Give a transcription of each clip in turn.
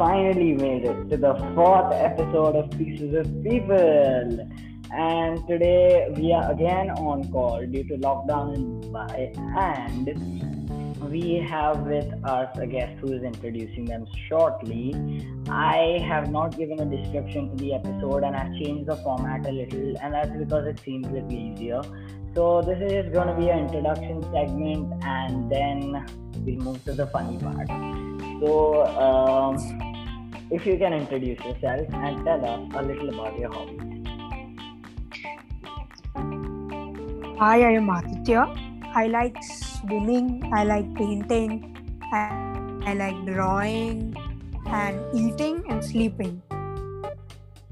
We finally made it to the fourth episode of Pieces of People. And today we are again on call due to lockdown in Dubai. And we have with us a guest who is introducing them shortly. I have not given a description to the episode and I've changed the format a little, and that's because it seems a little easier. So, this is going to be an introduction segment, and then we'll move to the funny part. So, um, if you can introduce yourself and tell us a little about your hobbies. Hi, I am Aaditya. I like swimming, I like painting, I, I like drawing, and eating and sleeping.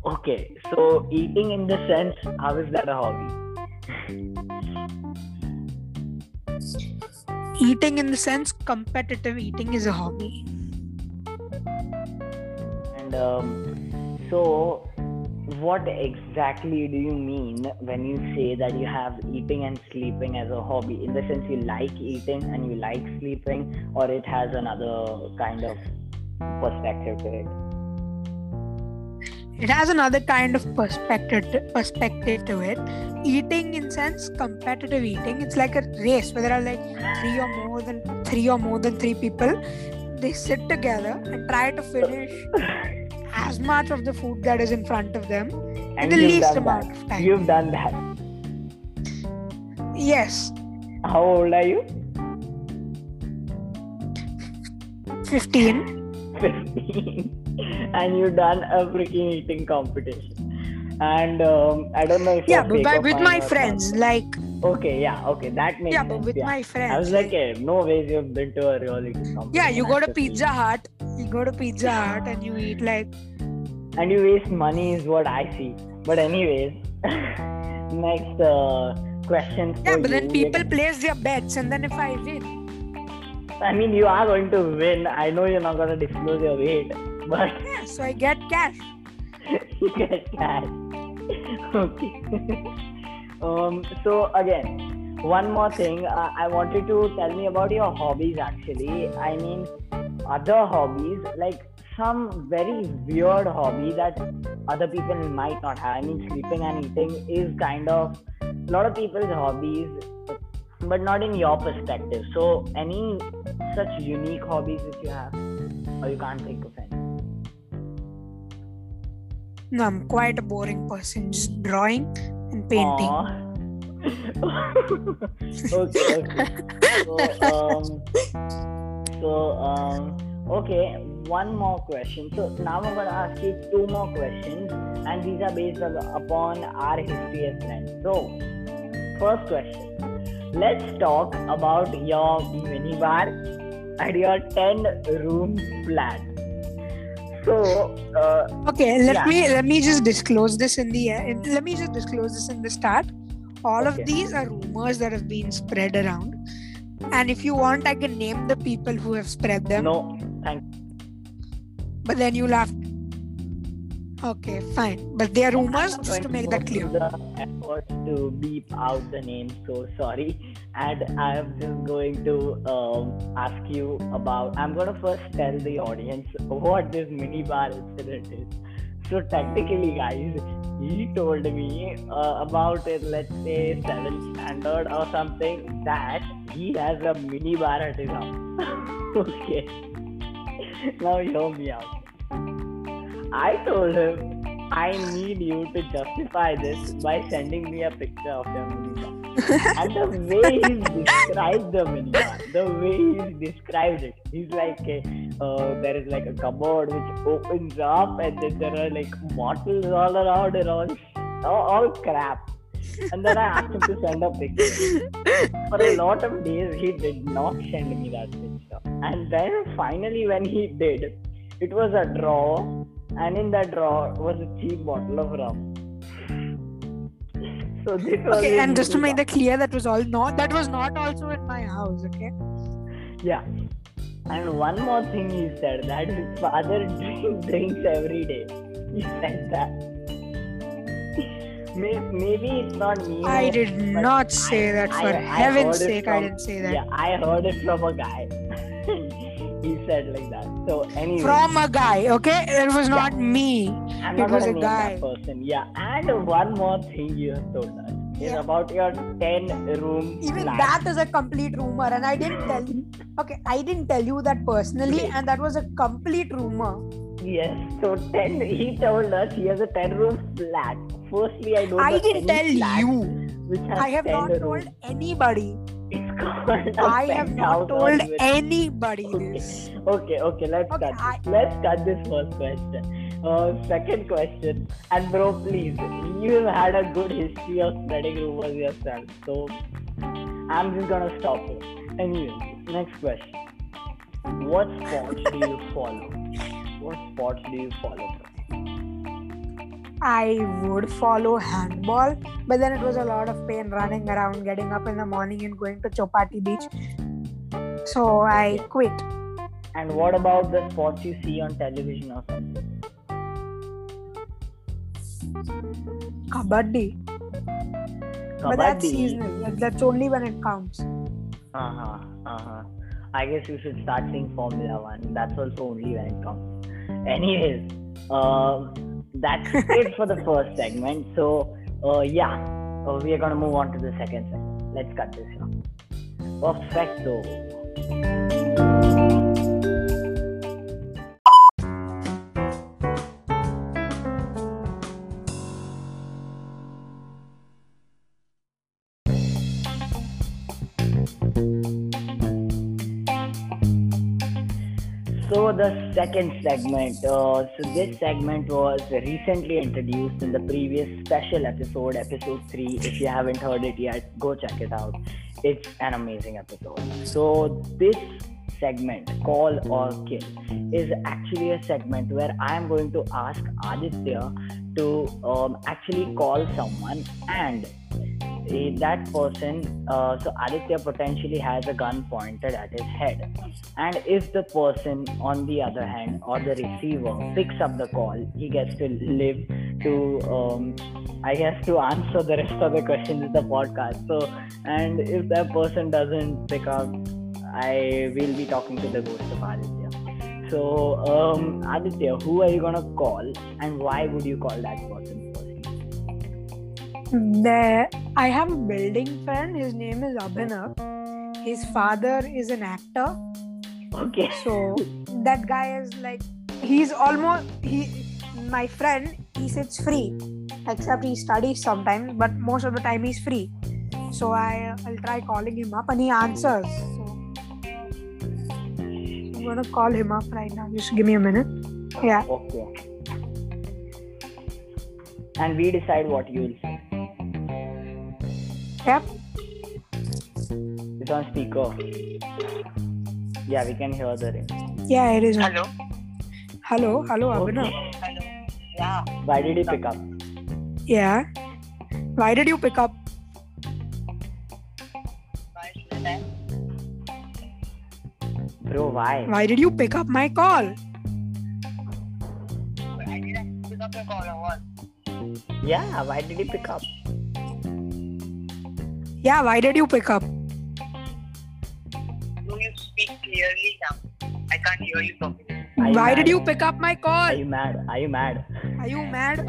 Okay, so eating in the sense, how is that a hobby? Eating, in the sense, competitive eating is a hobby. And um, so, what exactly do you mean when you say that you have eating and sleeping as a hobby? In the sense, you like eating and you like sleeping, or it has another kind of perspective to it? It has another kind of perspective perspective to it. Eating, in sense, competitive eating. It's like a race where there are like three or more than three or more than three people. They sit together and try to finish as much of the food that is in front of them in And the least amount that. of time. You've done that. Yes, How old are you? 15. 15 and you've done a freaking eating competition and um, i don't know if Yeah, but by, with my friends, not. like okay yeah okay that makes yeah, sense but with yeah. my friends. i was like hey, no way you've been to a real eating competition yeah, you go to Pizza Hut, you go to Pizza Hut and you eat like and you waste money is what i see but anyways next uh, question for yeah, but then you. people place their bets, and then if I win, i mean you are going to win i know you're not going to disclose your weight but yeah, so I get cash. you get cash. okay. Um. So again, one more thing. Uh, I wanted to tell me about your hobbies. Actually, I mean, other hobbies like some very weird hobby that other people might not have. I mean, sleeping and eating is kind of a lot of people's hobbies, but not in your perspective. So, any such unique hobbies that you have, or you can't think of any? No, I'm quite a boring person, just drawing and painting. Okay, okay. So, um, so, um, okay, one more question. So now I'm gonna ask you two more questions, and these are based upon our history as friends. So, first question. Let's talk about your minibar and your 10 room flat. So, uh, Okay, let Yeah. me let me just disclose this in the uh, in, let me just disclose this in the start. All Okay. of these are rumors that have been spread around, and if you want, I can name the people who have spread them. no, thank But then you'll have. Okay, fine. But they are rumors, just to make that clear. through The effort to beep out the name, so sorry. And I'm just going to um, ask you about. I'm going to first tell the audience what this minibar incident is. So technically, guys, he told me uh, about it, let's say seventh standard or something, that he has a minibar at his house. okay. Now hear me out. I told him I need you to justify this by sending me a picture of your minibar. and the way he's described the minibar, the way he's described it, he's like, a, uh, there is like a cupboard which opens up, and then there are like bottles all around and all, all, crap. And then I asked him to send a picture. For a lot of days, he did not send me that picture. And then finally, when he did, it was a drawer, and in that drawer was a cheap bottle of rum. So this was Okay, and just to make that clear, that was all not that was not also in my house. Okay. Yeah. And one more thing he said that his father drink, drinks every day. He said that. Maybe it's not me. I did not say that. For I heaven's sake, I didn't say that. Yeah, I heard it from a guy. He said like that. So anyway, From a guy, okay? It was not me. I'm it not was a guy. that person. Yeah, and one more thing you have told us is Yeah. about your ten room Even flat. that is a complete rumor, and I didn't tell you. Okay, I didn't tell you that personally, Okay. and that was a complete rumor. Yes, so ten. He told us he has a ten room flat. Firstly, I don't. I didn't tell you. Which has I have not rooms. told anybody. It's called. a I have not told anybody Okay. this. Okay, okay, let's Okay, cut. I- this. Let's cut this first question. Uh, second question, and bro, please, you have had a good history of spreading rumors yourself, so I'm just gonna stop it. Anyway, next question. What sports do you follow? What sports do you follow? I would follow handball, but then it was a lot of pain running around, getting up in the morning and going to Chowpatty Beach. So I quit. And what about the sports you see on television or something? Kabaddi. But that's seasonal. That's only when it counts. Uh huh. Uh huh. I guess you should start seeing Formula One. That's also only when it comes. Anyways, um, that's it for the first segment. So, uh, yeah, uh, we are gonna move on to the second segment. Let's cut this now. Perfecto. Second segment. Uh, so this segment was recently introduced in the previous special episode, episode three. If you haven't heard it yet, go check it out. It's an amazing episode. So this segment, call or kill, is actually a segment where I am going to ask Aaditya to um, actually call someone and eh, that person. Uh, so Aaditya potentially has a gun pointed at his head. And if the person on the other hand or the receiver picks up the call he gets to live to um, i guess to answer the rest of the questions in the podcast. So and if that person doesn't pick up i will be talking to the ghost of aaditya. So um, aaditya who are you gonna call and why would you call that person There, I have a building friend. His name is Abhinav. His father is an actor. okay So that guy is like, he's almost he. My friend, he sits free, except he studies sometimes, but most of the time he's free. So I, I'll try calling him up, and he answers. So I'm gonna call him up right now. Just give me a minute. Yeah. okay and we decide what you will say Yep. It's on speaker. Yeah, we can hear the ring. Yeah, it is. on. Hello. Hello. Hello, Abhinav. Hello. Yeah. Why did you pick up? Yeah. Why did you pick up? Why should I? Bro, why? Why did you pick up my call? I didn't pick up your call or what? Yeah, why did he pick up? Yeah, why did you pick up? Do you speak clearly now? I can't hear you properly. Why mad? did you pick up my call? Are you mad? Are you mad? Are you mad?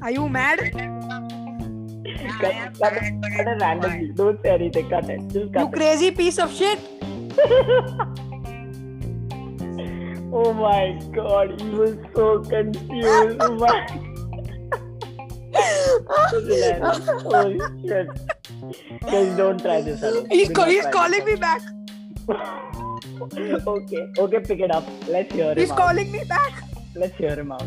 Are you mad? Cut, am cut, it, but cut it randomly. Don't say anything. Cut it. Just You cut it. crazy piece of shit. Oh my god, you was so confused. Oh why? Oh shit. Guys, don't try this. He's, not he's calling me back. okay, okay, pick it up. Let's hear him out. He's out. calling me back. Let's hear him out.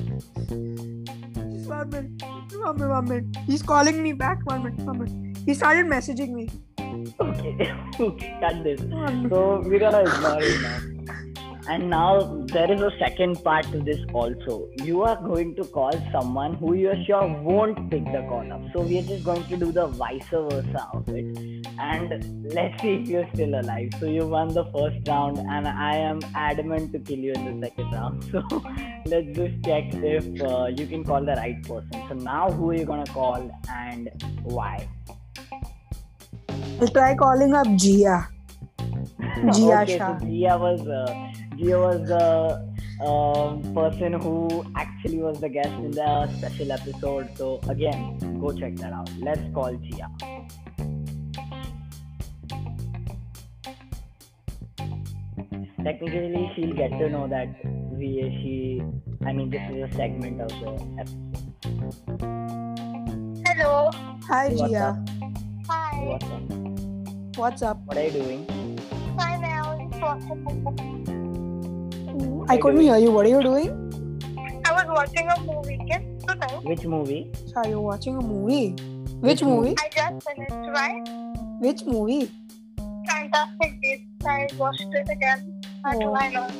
One minute. One minute. One minute. He's calling me back. One minute. One minute. He started messaging me. Okay, okay, cut this. So we're gonna ignore it now. And now there is a second part to this also. You are going to call someone who you're sure won't pick the call up. So we are just going to do the vice versa of it. And let's see if you're still alive. So you won the first round, and I am adamant to kill you in the second round. So let's just check if uh, you can call the right person. So now who are you gonna call and why? I'll try calling up Gia. Jia okay, Shah. so Gia was uh, Gia was the um, person who actually was the guest in the special episode. So again, go check that out. Let's call Gia. Technically, she'll get to know that we she. I mean, this is a segment of the episode. Hello. Hi, What's Gia. up? Hi. What's up? What's up? What are you doing? Hi, Mel. Watching I couldn't hear you. What are you doing? I was watching a movie. Yes, today. Which movie? So you're watching a movie. Which Which movie? I just finished, right? Which movie? Fantastic Beasts. I watched it again. But Oh. why not?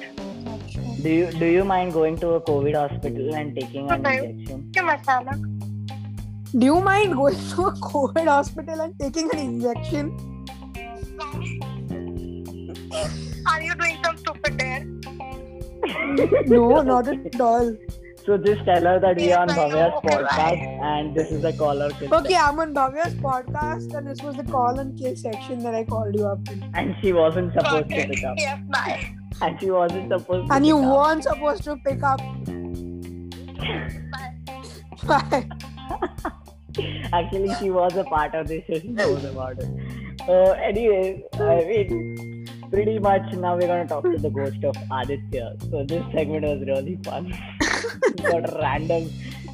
Do you do you mind going to a COVID hospital and taking an Okay. injection? Give my stomach. Do you mind going to a COVID hospital and taking an injection? Are you doing some stupid dare? No, not at all. So just tell her that we are on I Bhavya's podcast and this is the call or kill Okay, I'm on Bhavya's podcast, and this was the call and kill section that I called you up in. and she wasn't supposed to pick up. Yes, bye. And she wasn't supposed to And you up. weren't supposed to pick up. Bye. Bye. Actually, she was a part of this. so She knows about it. Uh, anyways, I mean, pretty much now we're gonna talk to the ghost of Aaditya. So this segment was really fun. Got random,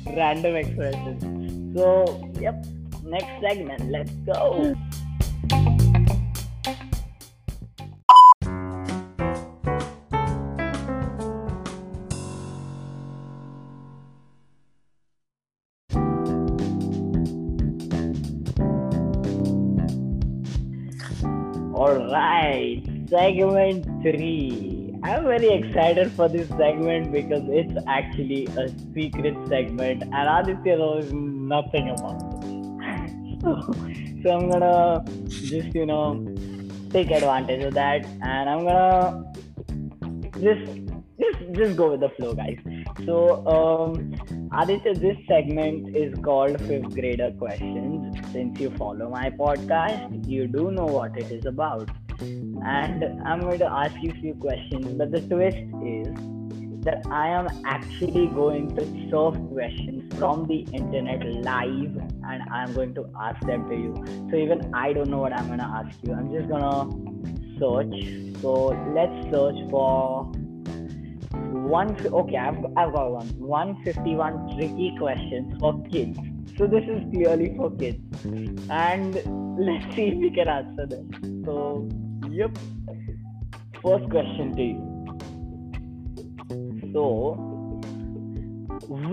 random expressions. So yep, next segment. Let's go. Alright, segment 3. I'm very excited for this segment because it's actually a secret segment and Aaditya knows nothing about it. So, I'm gonna just, you know, take advantage of that and I'm gonna just just just go with the flow guys. So um Aaditya, this segment is called Fifth Grader Questions. Since you follow my podcast, you do know what it is about. And I'm going to ask you a few questions, but the twist is that I am actually going to serve questions from the internet live and I'm going to ask them to you. So even I don't know what I'm going to ask you. I'm just going to search. So let's search for one okay I've, I've got one 151 tricky questions for kids so this is clearly for kids and let's see if we can answer them so yep first question to you so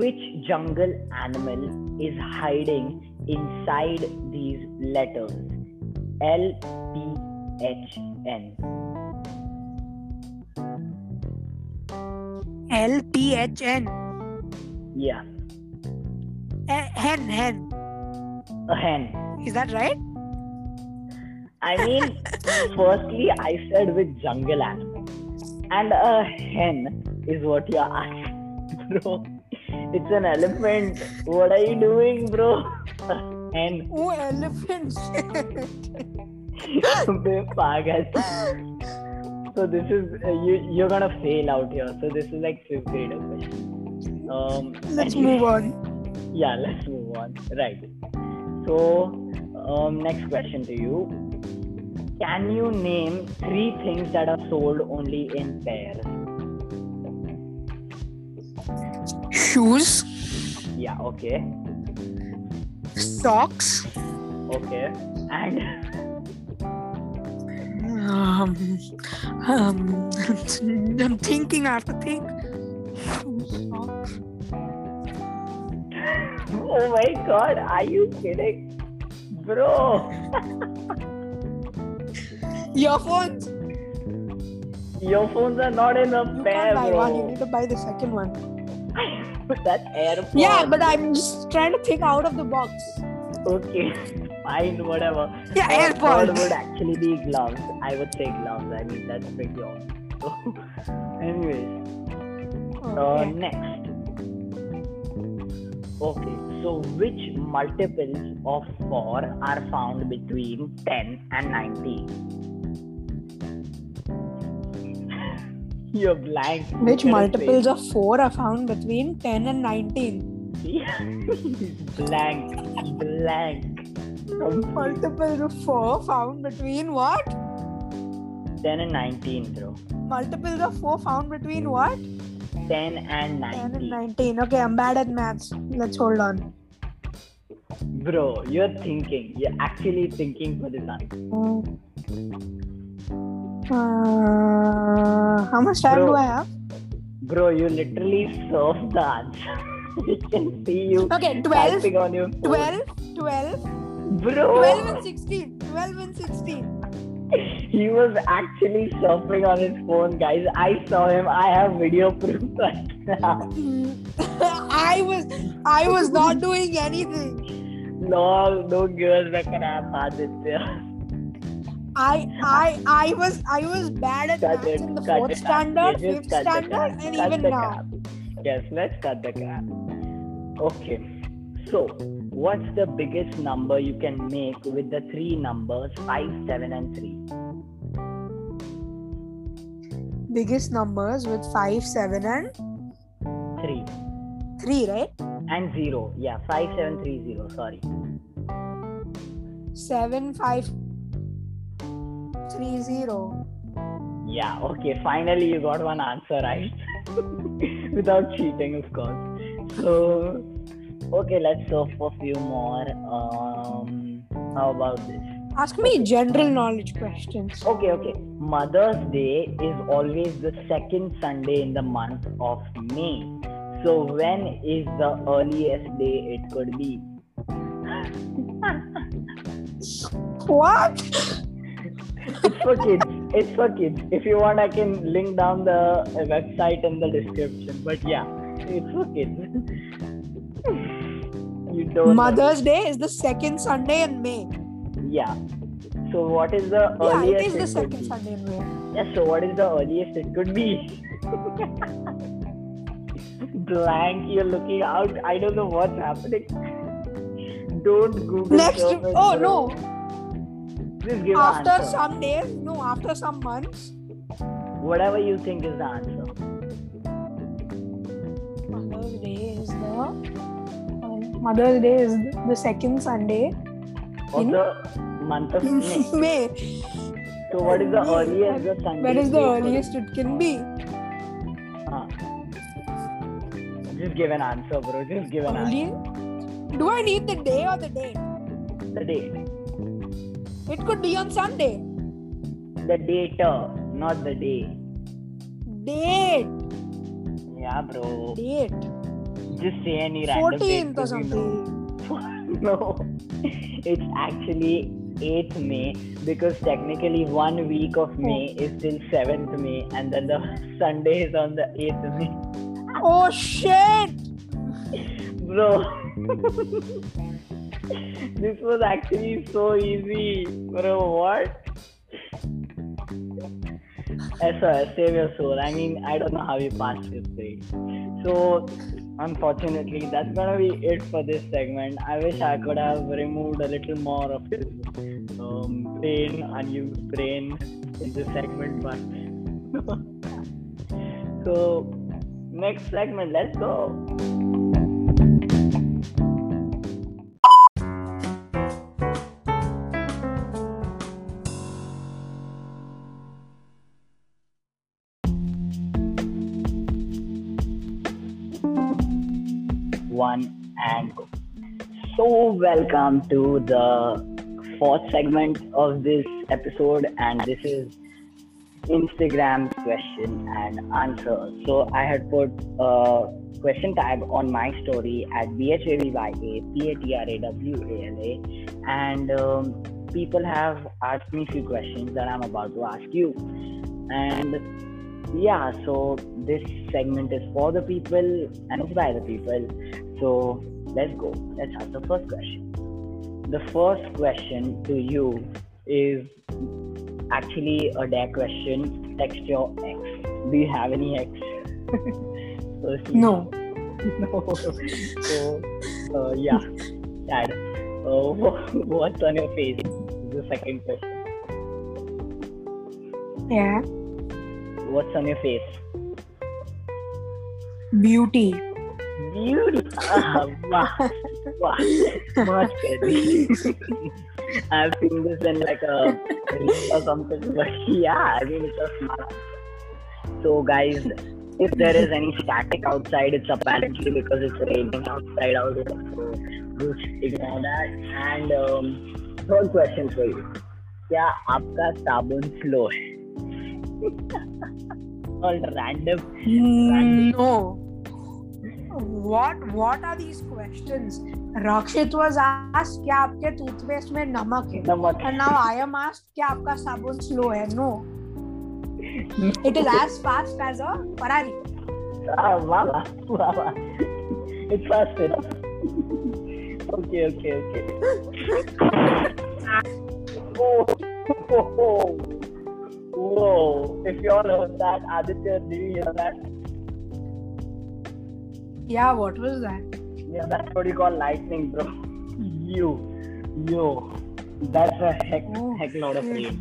which jungle animal is hiding inside these letters L P H N L P H N. yeah A- Hen, hen. a hen Is that right? I mean, firstly, I said with jungle animals, and a hen is what you're asking, bro. It's an elephant. What are you doing, bro? hen. Oh, elephant. so this is uh, you. You're gonna fail out here. So this is like fifth grade question. Um, let's move on. Yeah, let's move on. Right. So um, next question to you can you name three things that are sold only in pairs? Shoes, Yeah, okay. socks, Okay. And um, um, I'm thinking. I have to think. Socks. oh my god, are you kidding? Bro, Earphones. earphones are not in a You pair, can't buy bro. one. You need to buy the second one. That's AirPods. Yeah, but I'm just trying to think out of the box. Okay, fine, whatever. Yeah, Uh, AirPods. Third would actually be gloves. I would say gloves. I mean, that's pretty obvious. So, anyways, uh, next. Okay, so which multiples of 4 are found between 10 and 19? You're blank. Which multiples of 4 are found between 10 and 19? blank. Blank. Multiples of 4 found between what? 10 and 19, bro. Multiples of 4 found between what? 10 and 19. 10 and 19. 19. Okay, I'm bad at maths. Let's hold on. Bro, you're thinking. You're actually thinking for this answer. Oh. Uh, how much time Bro. do I have? Bro, you literally served the answer. we can see you Okay, 12, typing on your phone. 12, 12, Bro, 12 and 16. 12 and 16. he was actually surfing on his phone, guys. I saw him. I have video proof right now. I was I was not doing anything. No, no girls that can have Aaditya. I I I was I was bad at Cut maths it, in the fourth standard, fifth just cut the standard, crap. and even now. crap. Yes, let's cut the crap. Okay, so what's the biggest number you can make with the three numbers 5, 7, and 3? Biggest numbers with five, seven, and 3 three, right? and 0. Yeah, 5, 7, 3, 0. Sorry. Seven, five, three, zero. Yeah, okay, finally you got one answer right. Without cheating, of course. So, okay, let's go for a few more. Um, how about this? Ask me general knowledge questions. Okay, okay. Mother's Day is always the second Sunday in the month of May. So, when is the earliest day it could be? What? It's for kids. It's for kids. If you want, I can link down the website in the description. But yeah, it's for kids. you don't. know. Mother's Day is the second Sunday in May. Yeah. So, what is the Yeah, earliest it is the second? Sunday in May. Yeah, so what is the earliest it could be? Blank, you're looking out. I don't know what's happening. Don't Google. Next. Oh no! Just give After answer. some days, no, after some months. Whatever you think is the answer. Mother's Day is the um, Mother's Day is the second Sunday Of In- the month of May. May. So what is the May. earliest the Sunday? When is the earliest it can be? Huh. Just give an answer, bro. Just give an Early? Do I need the day or the date? The date. It could be on Sunday. The data, uh, not the day. Date. Yeah, bro. Date. Just say any random date. 14th or because you know. something. no, it's actually 8th May because technically one week of May oh. is till 7th May and then the Sunday is on the 8th May. Oh shit! Bro, this was actually so easy. Bro, what? SOS, save your soul. I mean, I don't know how you passed this grade. So, unfortunately, that's gonna be it for this segment. I wish I could have removed a little more of his um, brain, unused brain in this segment, but. so, next segment, let's go. Welcome to the fourth segment of this episode, and this is Instagram question and answer. So, I had put a question tag on my story at BHAVYA, and um, people have asked me a few questions that I'm about to ask you. And yeah, so this segment is for the people and it's by the people. So let's go. Let's ask the first question. The first question to you is actually a dare question. Text your ex. Do you have any ex? Firstly, No. no. So, uh, yeah, Dad. Uh, what's on your face? The second question. Yeah. what's on your face? Beauty Beauty. Ah, wow. wow. Much better. I've seen this in like a reel or something, but yeah, I mean it's a smart. So guys, if there is any static outside, it's apparently because it's raining outside out here. So just ignore that. And um, third question for you. क्या आपका साबुन slow है और random No. What what are these questions? Rakshit was asked क्या आपके toothpaste में नमक है नमक and now I am asked क्या आपका साबुन स्लो है no it is as fast as a Ferrari Ah, wow, wow, wow. It's fast enough. okay, okay, okay. oh, oh, oh. Whoa. If you all heard that, Aditya, did you hear that? Yeah what was that Yeah, that's what you call lightning, bro. You, yo. That's a heck, Oh, heck lot of rain.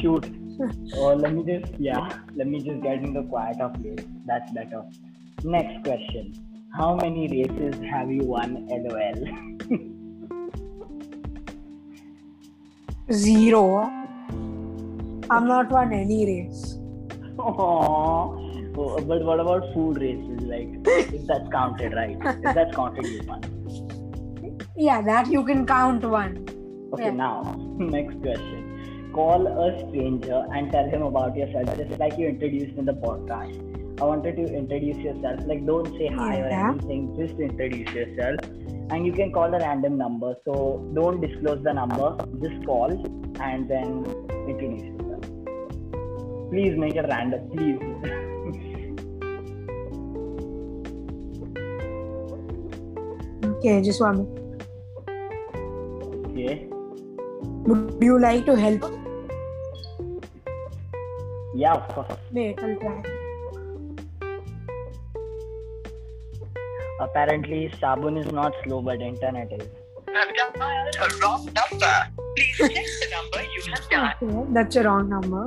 Shoot. Oh, let me just, yeah, let me just get in the quiet of place. That's better. Next question. How many races have you won, LOL? zero I'm not won any race Aww. But what about food races? Like, if that's counted, right? If that's counted, you won. yeah that you can count one Okay, Yeah. now, next question. Call a stranger and tell him about yourself, just like you introduced in the podcast. I wanted to introduce yourself. Like, don't say hi or anything, just introduce yourself. And you can call a random number. So, don't disclose the number, just call and then introduce yourself. Please make it random, please. okay just one minute. okay. would you like to help Yeah, of course. wait I'll try Apparently, Sabun is not slow, but internet is. have dialed a wrong number. Please check the number you have dialed. okay that's a wrong number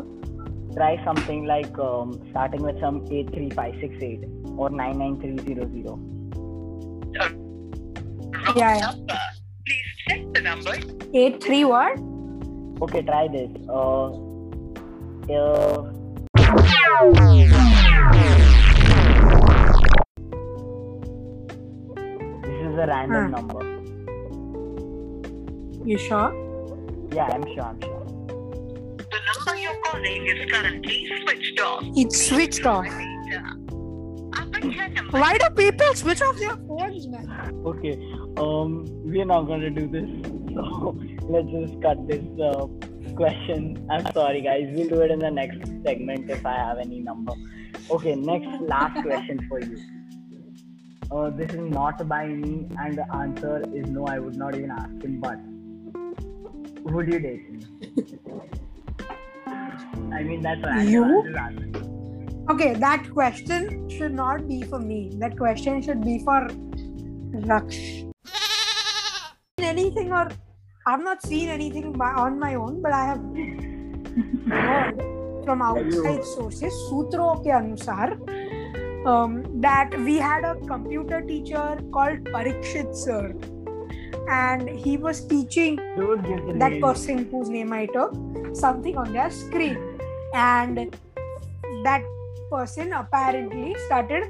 try something like um, starting with some 83568 or 99300 yeah, number. Please check the number. Eight three what? Okay, try this. Uh, uh... This is a random huh. number. You sure? Yeah, I'm sure. I'm sure. The number you're calling is currently switched off. It's switched off why do people switch off their phones man Okay, um, we're not gonna do this. So let's just cut this uh, question. I'm sorry, guys. We'll do it in the next segment if I have any number. Okay, next last question for you. Uh, this is not by me, and the answer is no. I would not even ask him. But would you date me? I mean, that's random. You? Okay, that question should not be for me. That question should be for Raksh. Anything or I've not seen anything by, on my own, but I have heard from outside sources, sutro ke anusar, um, that we had a computer teacher called Parikshit sir, and he was teaching that person whose name I took something on their screen, and that person apparently started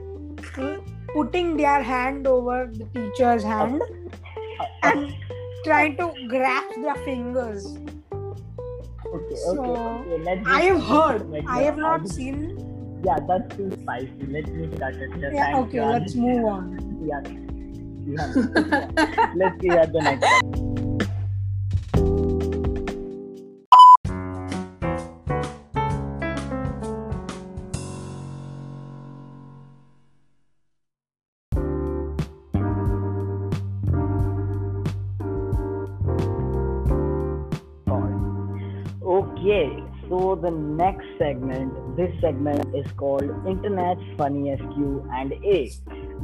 putting their hand over the teacher's hand and trying to grasp their fingers. Okay, So, okay, I have heard. like I have not seen. Yeah, that's too spicy. Let's just cut it. Just Yeah, okay, let's Aaditya. move on. Yeah. yeah. let's see at the next one. Okay, so the next segment, this segment is called Internet's Funniest Q and A.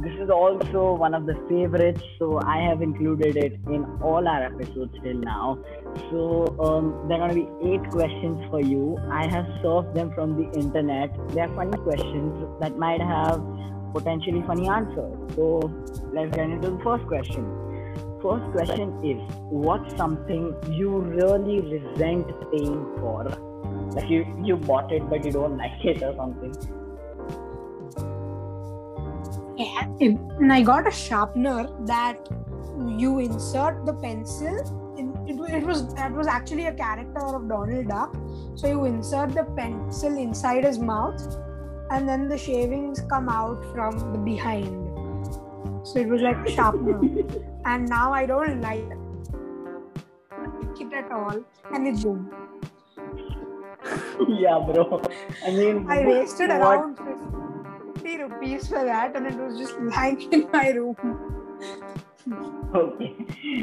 this is also one of the favorites, so I have included it in all our episodes till now. So um, there are gonna be eight questions for you. I have served them from the internet. They are funny questions that might have potentially funny answers. So let's get into the first question. First question is what's something you really resent paying for? Like you, you bought it but you don't like it or something. Yeah, and I got a sharpener that you insert the pencil. In, it, it was that was actually a character of Donald Duck. So you insert the pencil inside his mouth, and then the shavings come out from the behind. So it was like sharpener, and now I don't like it at all, and it's boom. yeah, bro. I mean, I wasted what- around 50 rupees for that, and it was just lying in my room. Okay,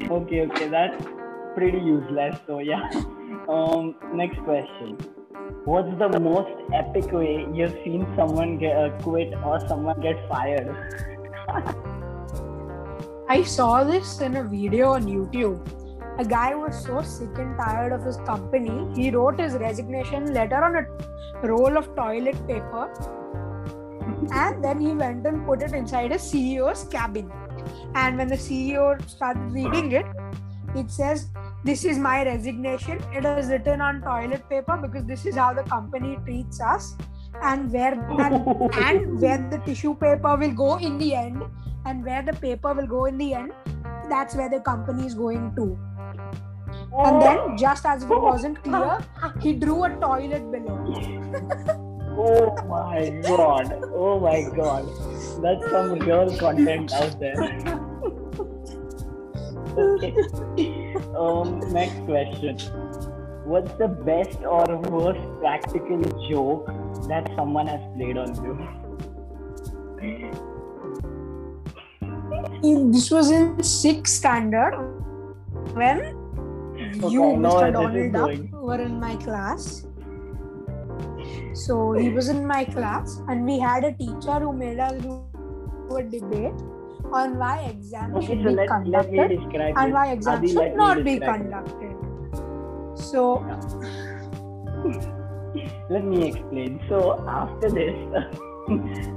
okay, okay. That's pretty useless. So yeah. Um, next question. What's the most epic way you've seen someone get uh, quit or someone get fired? I saw this in a video on YouTube. A guy was so sick and tired of his company, he wrote his resignation letter on a roll of toilet paper and then he went and put it inside a CEO's cabin. And when the CEO started reading it, it says, This is my resignation. It is written on toilet paper because this is how the company treats us. And where and, and where the tissue paper will go in the end, and where the paper will go in the end, that's where the company is going to. And then, just as it wasn't clear, he drew a toilet below. Oh my god! Oh my god! That's some real content out there. okay. Um, next question. What's the best or worst practical joke that someone has played on you? In- This was in sixth standard when you, Okay, know Mr. where this is Donald Duck, were in my class. So he was in my class, and we had a teacher who made us do a debate on why exams Okay, should so be let, let conducted describe and why exams Adi, should not be it. conducted. So Let me explain. So after this,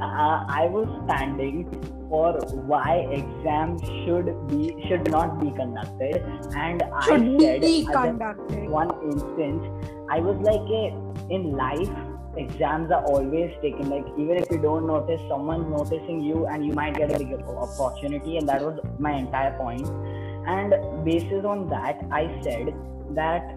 uh, I was standing for why exams should be should not be conducted, and should I said be conducted. one instance, I was like, eh, in life, exams are always taken. Like, even if you don't notice, someone's noticing you, and you might get a big opportunity. And that was my entire point. And basis on that, I said that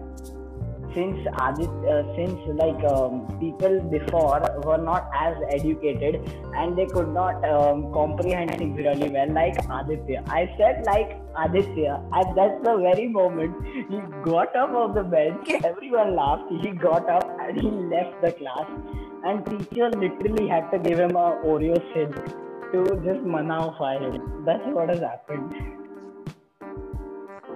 since Adit, uh, since like um, people before were not as educated and they could not um, comprehend things really well, like Aaditya. I said like Aaditya, and that's the very moment he got up of the bench. Everyone laughed. He got up and he left the class, and teacher literally had to give him a Oreo silk to just manafy him. That's what has happened.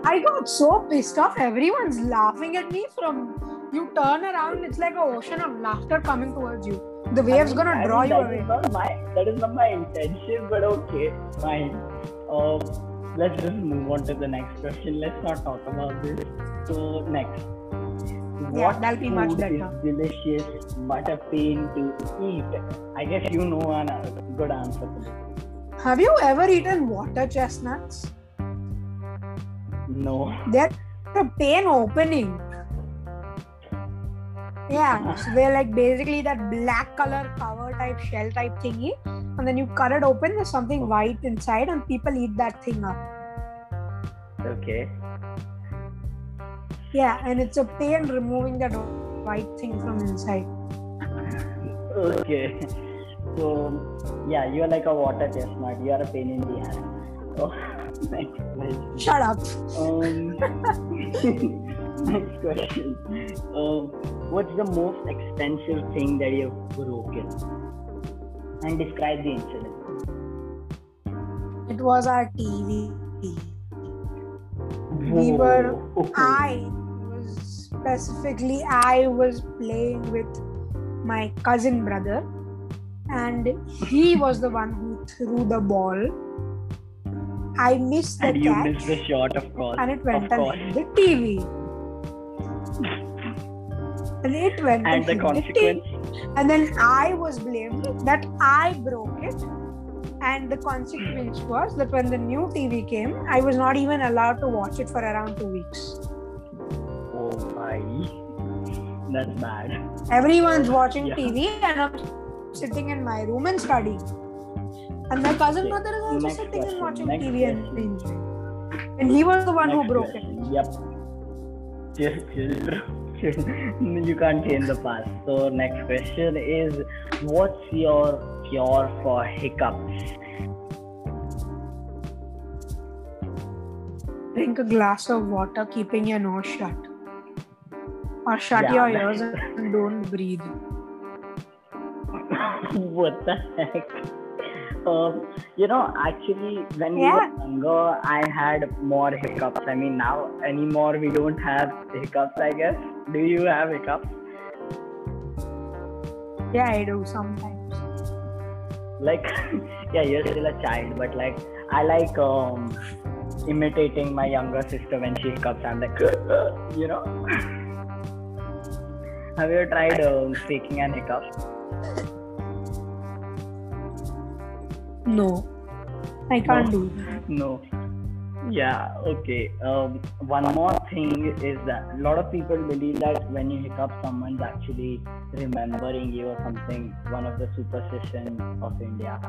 I got so pissed off. Everyone's laughing at me from you turn around, it's like an ocean of laughter coming towards you. The wave's I mean, gonna I draw mean, you that away. is not my that is not my intention, but okay, fine. Um, let's just move on to the next question. Let's not talk about this. So next, Yeah, what that'll be much better. is delicious but a pain to eat? I guess you know a good answer for this. Have you ever eaten water chestnuts? No. They're a pain opening. Yeah, uh-huh. so they're like basically that black color cover type shell type thingy, and then you cut it open. There's something white inside, and people eat that thing up. Okay. Yeah, and it's a pain removing that white thing from inside. Okay. So yeah, you're like a water chestnut. You are a pain in the ass. Oh, next question. Shut up. Um, next question. Um, what's the most expensive thing that you've broken? And describe the incident. It was our TV. We were- I was specifically I was playing with my cousin brother and he was the one who threw the ball. I missed the And you missed the shot, of course. and it went of and course. hit the TV. And it went And the hit TV. And then I was blamed that I broke it. And the consequence was that when the new TV came, I was not even allowed to watch it for around two weeks. Oh my. That's bad. Everyone's watching Yeah. TV, and I'm sitting in my room and studying. And my cousin Okay, brother is also next sitting question, and watching next TV and question. And he was the one who Next broke it. Yep. Chill, chill, bro. You can't change the past. So next question is, what's your cure for hiccups? Drink a glass of water, keeping your nose shut. Or shut Yeah, your ears and don't breathe. what the heck? Um, you know, actually, when we were younger, I had more hiccups. I mean, now anymore we don't have hiccups. I guess. Do you have hiccups? Yeah, I do sometimes. Like, yeah, you're still a child, but like, I like um, imitating my younger sister when she hiccups. I'm like, you know. have you tried um, faking an hiccup? No, I can't No. do that. No. Yeah, okay. Um, one more thing is that a lot of people believe that when you hiccup, someone's actually remembering you or something, one of the superstitions of India.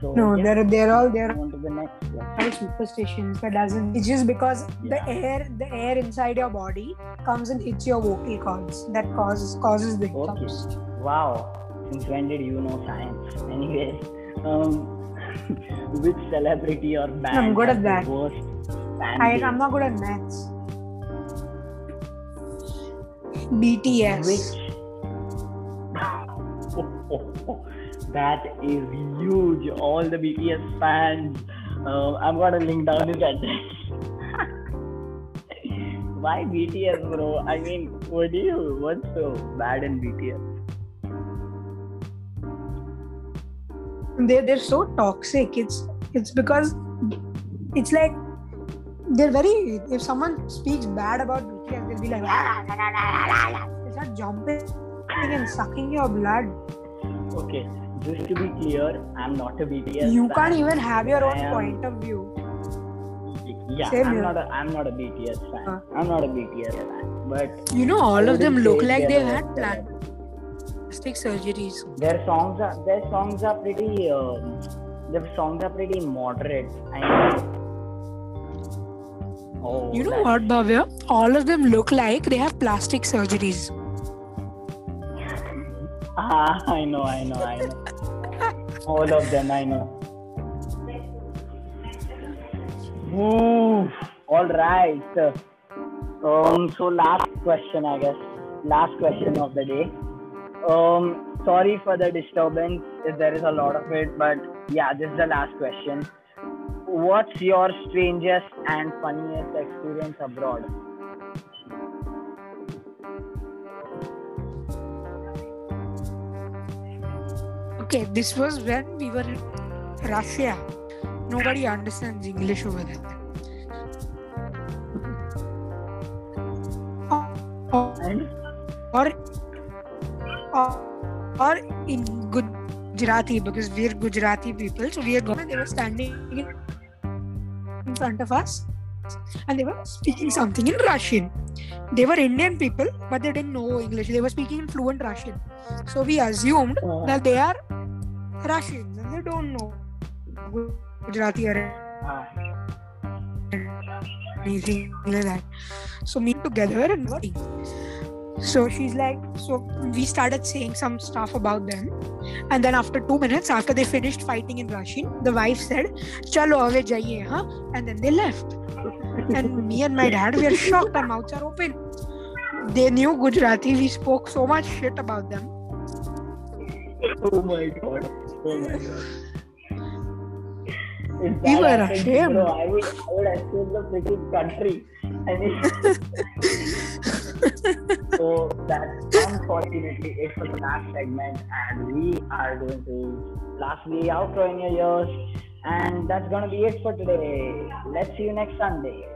So, No, yeah, they're they're all they're on to the next all superstitions. That doesn't. It's just because the air the air inside your body comes and hits your vocal cords. That causes causes the Okay. Wow. Since when did you know science? Anyway. um, which celebrity or band I'm good at the that. worst fan I, I'm not good at maths. BTS. Which that is huge. All the BTS fans. Uh, I'm gonna link down his address. Why BTS, bro? I mean, what do you? What's so bad in BTS? They they're so toxic. It's it's because it's like they're very. If someone speaks bad about BTS, they'll be like, "Ah, la, la, la, la, la, la." they start jumping and sucking your blood. Okay, just to be clear, I'm not a BTS. you fan. can't even have your own am- point of view. Yeah, Same I'm here. not. A, I'm not a BTS fan. Huh. I'm not a BTS fan. But You know, all of them look like they're they've had worst plastic surgeries. their songs are their songs are pretty um, their songs are pretty moderate I mean, oh You know what, Bhavya? All of them look like they have plastic surgeries. ah, I know I know I know. All of them I know. Ooh, all right. Um so last question I guess. Last question of the day um sorry for the disturbance if there is a lot of it but yeah this is the last question what's your strangest and funniest experience abroad Okay, this was when we were in Russia. Nobody understands English over there. Or, or, or, or in Gujarati because we're Gujarati people, so we are going. They were standing in, front of us, and they were speaking something in Russian. They were Indian people, but they didn't know English. They were speaking in fluent Russian, so we assumed uh, that they are Russians and they don't know Gujarati or ah, anything like that. So me together and working. So she's like, so we started saying some stuff about them, and then after two minutes, after they finished fighting in Russian, the wife said, "Chalo ave jaiye, huh?" And then they left. And me and my dad, we are shocked. Our mouths are open. They knew Gujarati. We spoke so much shit about them. oh my god oh my god We were ashamed. Bro, I would, I would escape the freaking country. I mean, so that unfortunately it for the last segment, and we are going to lastly outro in your ears. And that's gonna be it for today. Let's see you next Sunday.